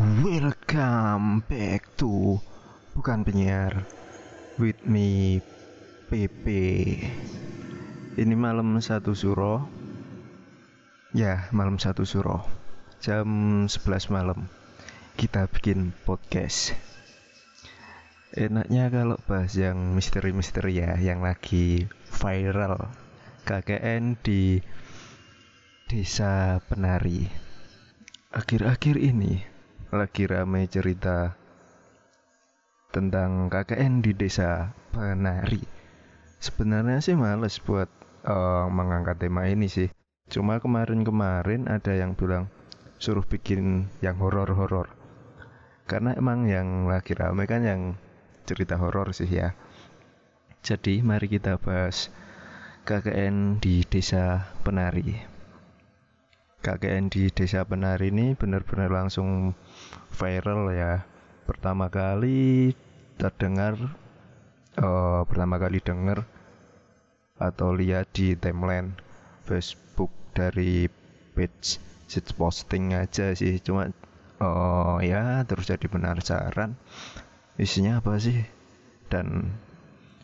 Welcome back to Bukan Penyiar With me PP Ini malam satu suro. Ya malam satu suro. Jam 11 malam. Kita bikin podcast. Enaknya kalau bahas yang misteri-misteri ya Yang lagi viral. KKN di Desa Penari. Akhir-akhir ini lagi rame cerita tentang KKN di desa penari. Sebenarnya sih males buat uh, mengangkat tema ini sih. Cuma kemarin-kemarin ada yang bilang suruh bikin yang horor-horor. Karena emang yang lagi rame kan yang cerita horor sih ya. Jadi mari kita bahas KKN di desa penari. KKN di Desa Penari ini benar-benar langsung viral ya. Pertama kali terdengar, uh, pertama kali dengar atau lihat di timeline Facebook dari page sit posting aja sih. Cuma oh ya terus jadi penasaran isinya apa sih dan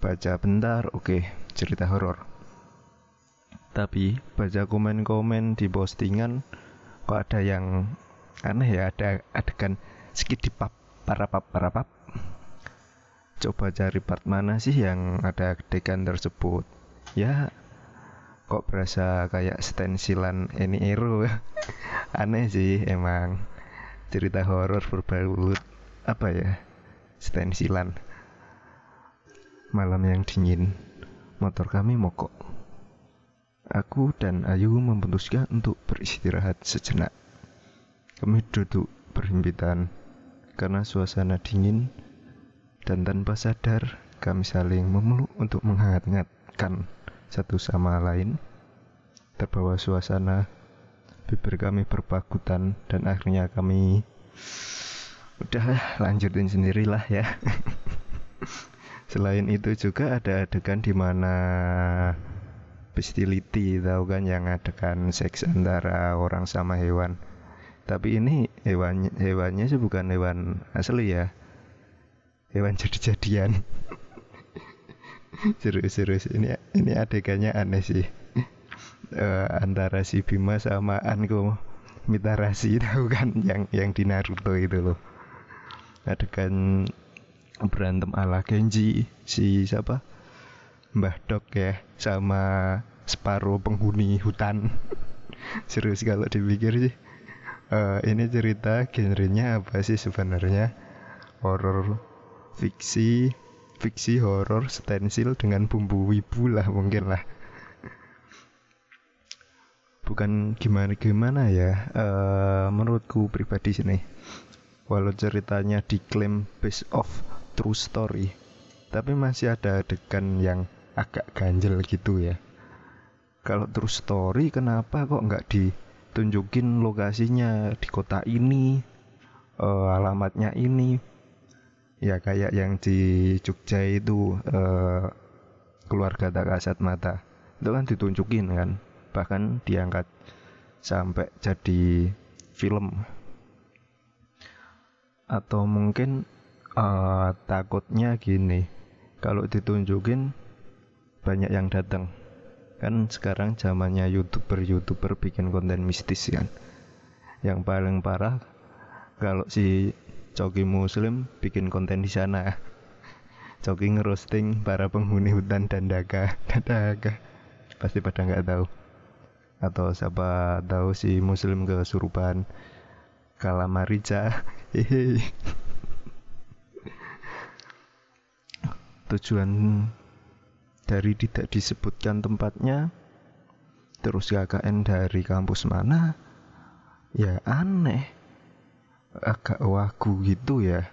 baca bentar oke okay, cerita horor tapi baca komen-komen di postingan kok ada yang aneh ya ada adegan sedikit di pap para pap para pap coba cari part mana sih yang ada adegan tersebut? Ya kok berasa kayak stensilan ini ero aneh sih emang. Cerita horor berbalut apa ya stensilan. Malam yang dingin motor kami mogok Aku dan Ayu memutuskan untuk beristirahat sejenak. Kami duduk berhimpitan karena suasana dingin dan tanpa sadar kami saling memeluk untuk menghangatkan satu sama lain. Terbawa suasana, bibir kami berpagutan dan akhirnya kami udah lanjutin sendirilah ya. Selain itu juga ada adegan di mana bestiality tahu kan yang adakan seks antara orang sama hewan. Tapi ini hewan hewannya sih bukan hewan asli ya. Hewan jadi-jadian. Serius-serius ini ini adegannya aneh sih. Uh, antara si Bima sama Anko Mitarasi tahu kan yang yang di Naruto itu loh. Adegan berantem ala Genji si siapa Mbah Dok ya sama separuh penghuni hutan. Serius kalau dipikir sih. Uh, ini cerita genrenya apa sih sebenarnya? Horor fiksi fiksi horor stensil dengan bumbu wibu lah mungkin lah. Bukan gimana gimana ya? Uh, menurutku pribadi sini walau ceritanya diklaim based of true story tapi masih ada adegan yang agak ganjel gitu ya. Kalau terus story kenapa kok nggak ditunjukin lokasinya di kota ini uh, alamatnya ini? Ya kayak yang di Jogja itu uh, keluarga tak kasat mata. Itu kan ditunjukin kan bahkan diangkat sampai jadi film. Atau mungkin uh, takutnya gini kalau ditunjukin banyak yang datang. Kan sekarang zamannya youtuber youtuber bikin konten mistis kan? Yang paling parah kalau si Coki Muslim bikin konten di sana. Coki ngerosting para penghuni hutan dan daga. Daga. Pasti pada nggak tahu. Atau siapa tahu si Muslim ke Surupan Kalamarica tujuan dari tidak disebutkan tempatnya terus KKN dari kampus mana? Ya aneh. Agak wagu gitu ya.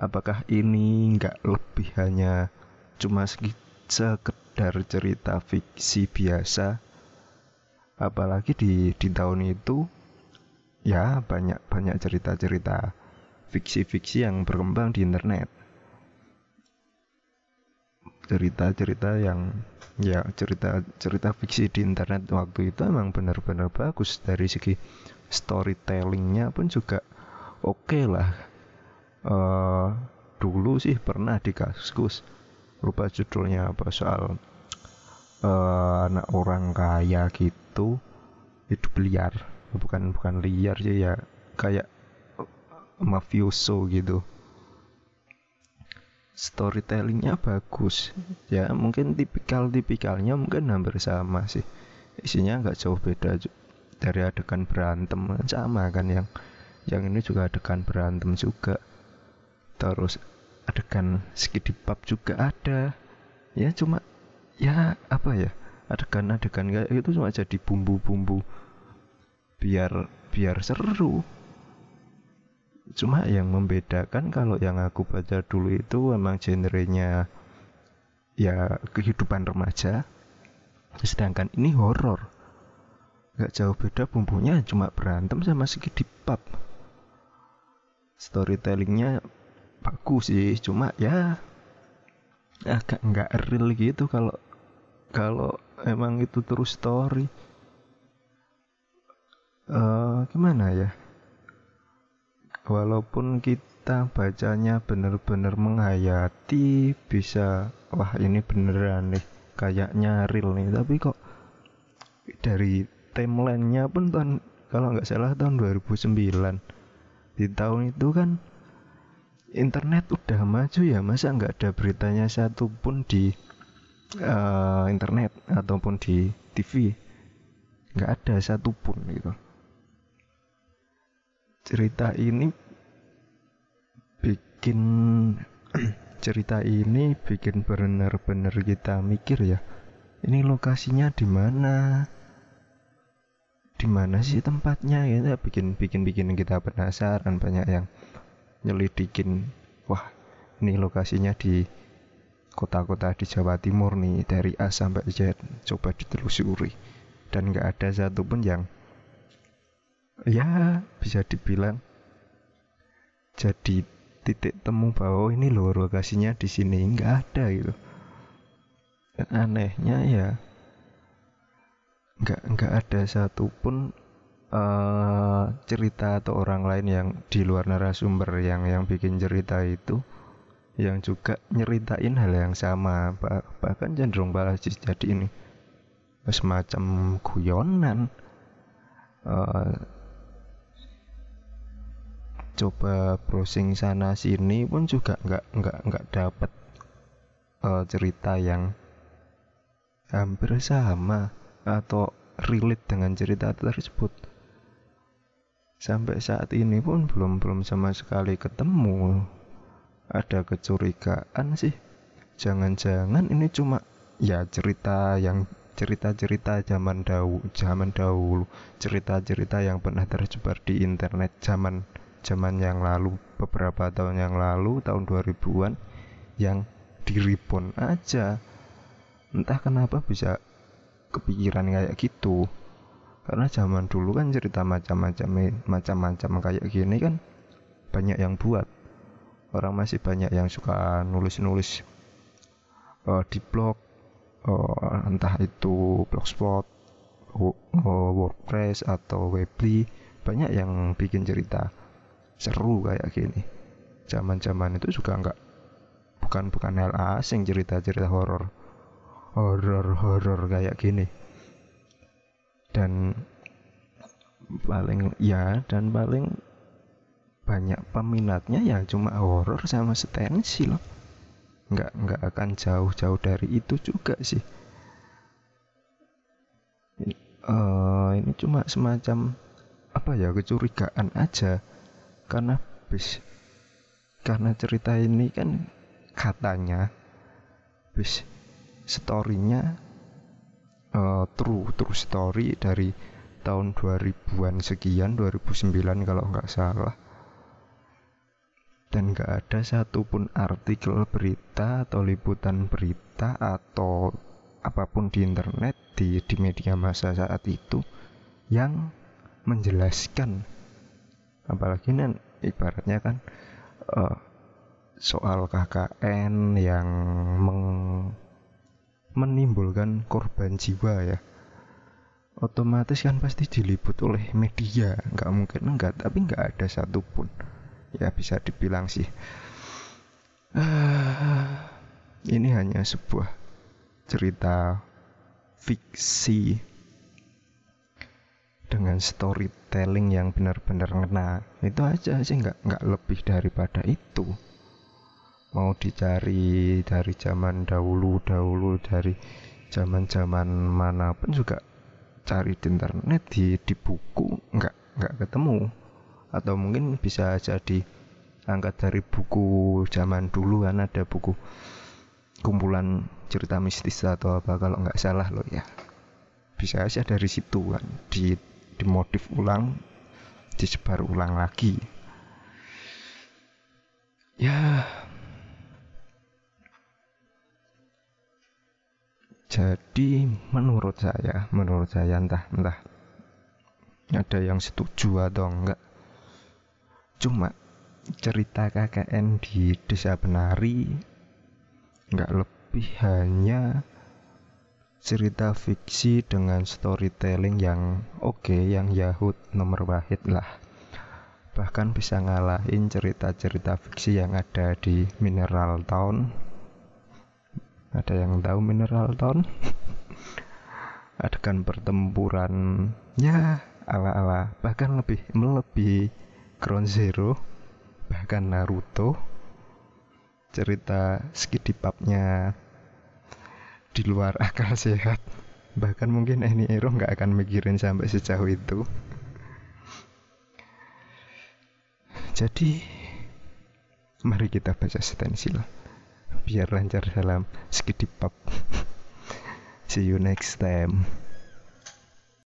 Apakah ini nggak lebih hanya cuma sekedar cerita fiksi biasa? Apalagi di di tahun itu ya banyak banyak cerita-cerita fiksi-fiksi yang berkembang di internet cerita-cerita yang ya cerita-cerita fiksi di internet waktu itu emang benar-benar bagus. Dari segi storytellingnya pun juga oke lah. Uh, dulu sih pernah di kasus lupa judulnya apa soal uh, anak orang kaya gitu hidup liar. Bukan bukan liar sih ya kayak mafioso gitu storytellingnya bagus. Ya mungkin tipikal tipikalnya mungkin hampir sama sih. Isinya nggak jauh beda dari adegan berantem. Sama kan yang yang ini juga adegan berantem juga. Terus adegan skidi pub juga ada. Ya cuma ya apa ya adegan-adegan kayak itu cuma jadi bumbu-bumbu. Biar biar seru cuma yang membedakan kalau yang aku baca dulu itu memang genrenya ya kehidupan remaja sedangkan ini horor Gak jauh beda bumbunya cuma berantem sama sedikit pub. Storytellingnya bagus sih, cuma ya agak nggak real gitu kalau kalau emang itu terus story. Uh, gimana ya? Walaupun kita bacanya bener-bener menghayati bisa wah ini beneran nih kayaknya real nih. Tapi kok dari timelinenya pun tahun kalau nggak salah tahun 2009 di tahun itu kan internet udah maju ya masa nggak ada beritanya satu pun di uh, internet ataupun di TV nggak ada satu pun gitu cerita ini bikin cerita ini bikin bener-bener kita mikir ya. Ini lokasinya di mana? Di mana sih tempatnya? Ya bikin bikin bikin kita penasaran. Banyak yang nyelidikin wah ini lokasinya di kota-kota di Jawa Timur nih dari A sampai Z coba ditelusuri. Dan nggak ada satupun yang ya bisa dibilang jadi titik temu bahwa ini loh lokasinya di sini nggak ada gitu. Dan anehnya ya nggak nggak ada satupun uh, cerita atau orang lain yang di luar narasumber yang yang bikin cerita itu yang juga nyeritain hal yang sama. Bah, bahkan cenderung balas jadi ini semacam guyonan. Uh, coba browsing sana sini pun juga nggak nggak nggak dapat uh, cerita yang hampir sama atau relate dengan cerita tersebut. Sampai saat ini pun belum belum sama sekali ketemu. Ada kecurigaan sih. Jangan-jangan ini cuma ya cerita yang cerita-cerita zaman dahulu zaman dahulu. Cerita-cerita yang pernah tersebar di internet zaman zaman yang lalu beberapa tahun yang lalu tahun 2000-an yang diripon aja. Entah kenapa bisa kepikiran kayak gitu. Karena zaman dulu kan cerita macam-macam macam-macam kayak gini kan banyak yang buat. Orang masih banyak yang suka nulis-nulis uh, di blog uh, entah itu blogspot uh, wordpress atau weebly banyak yang bikin cerita seru kayak gini. Zaman-zaman itu juga nggak bukan bukan hal asing cerita-cerita horor. Horor-horor kayak gini. Dan paling ya dan paling banyak peminatnya ya cuma horor sama stensi loh. Nggak nggak akan jauh-jauh dari itu juga sih. Uh, ini cuma semacam apa ya kecurigaan aja karena bis karena cerita ini kan katanya bis storynya uh, true true story dari tahun 2000-an sekian 2009 kalau nggak salah. Dan nggak ada satupun artikel berita atau liputan berita atau apa pun di internet di, di media massa saat itu yang menjelaskan apalagi kan ibaratnya kan uh, soal KKN yang meng menimbulkan korban jiwa ya otomatis kan pasti diliput oleh media. Nggak mungkin enggak tapi nggak ada satupun. Ya bisa dibilang sih. Uh, ini hanya sebuah cerita fiksi dengan storytelling yang benar-benar ngena. Itu aja sih nggak nggak lebih daripada itu. Mau dicari dari zaman dahulu dahulu dari zaman zaman mana pun juga cari di internet di di buku nggak nggak ketemu. Atau mungkin bisa jadi angkat dari buku zaman dulu kan ada buku kumpulan cerita mistis atau apa kalau nggak salah loh ya. Bisa aja dari situ kan di dimodif ulang disebar ulang lagi. Ya. Jadi menurut saya menurut saya entah entah ada yang setuju atau enggak. Cuma cerita KKN di desa penari enggak lebih hanya cerita fiksi dengan storytelling yang oke okay, yang Yahud nomor wahid lah. Bahkan bisa ngalahin cerita-cerita fiksi yang ada di Mineral Town. Ada yang tahu Mineral Town? Adegan pertempuran ya ala-ala. Bahkan lebih melebihi Ground Zero bahkan Naruto. Cerita skidipapnya di luar akal sehat. Bahkan mungkin Eni Ero nggak akan mikirin sampai sejauh itu. Jadi mari kita baca stensil biar lancar dalam skidipap see you next time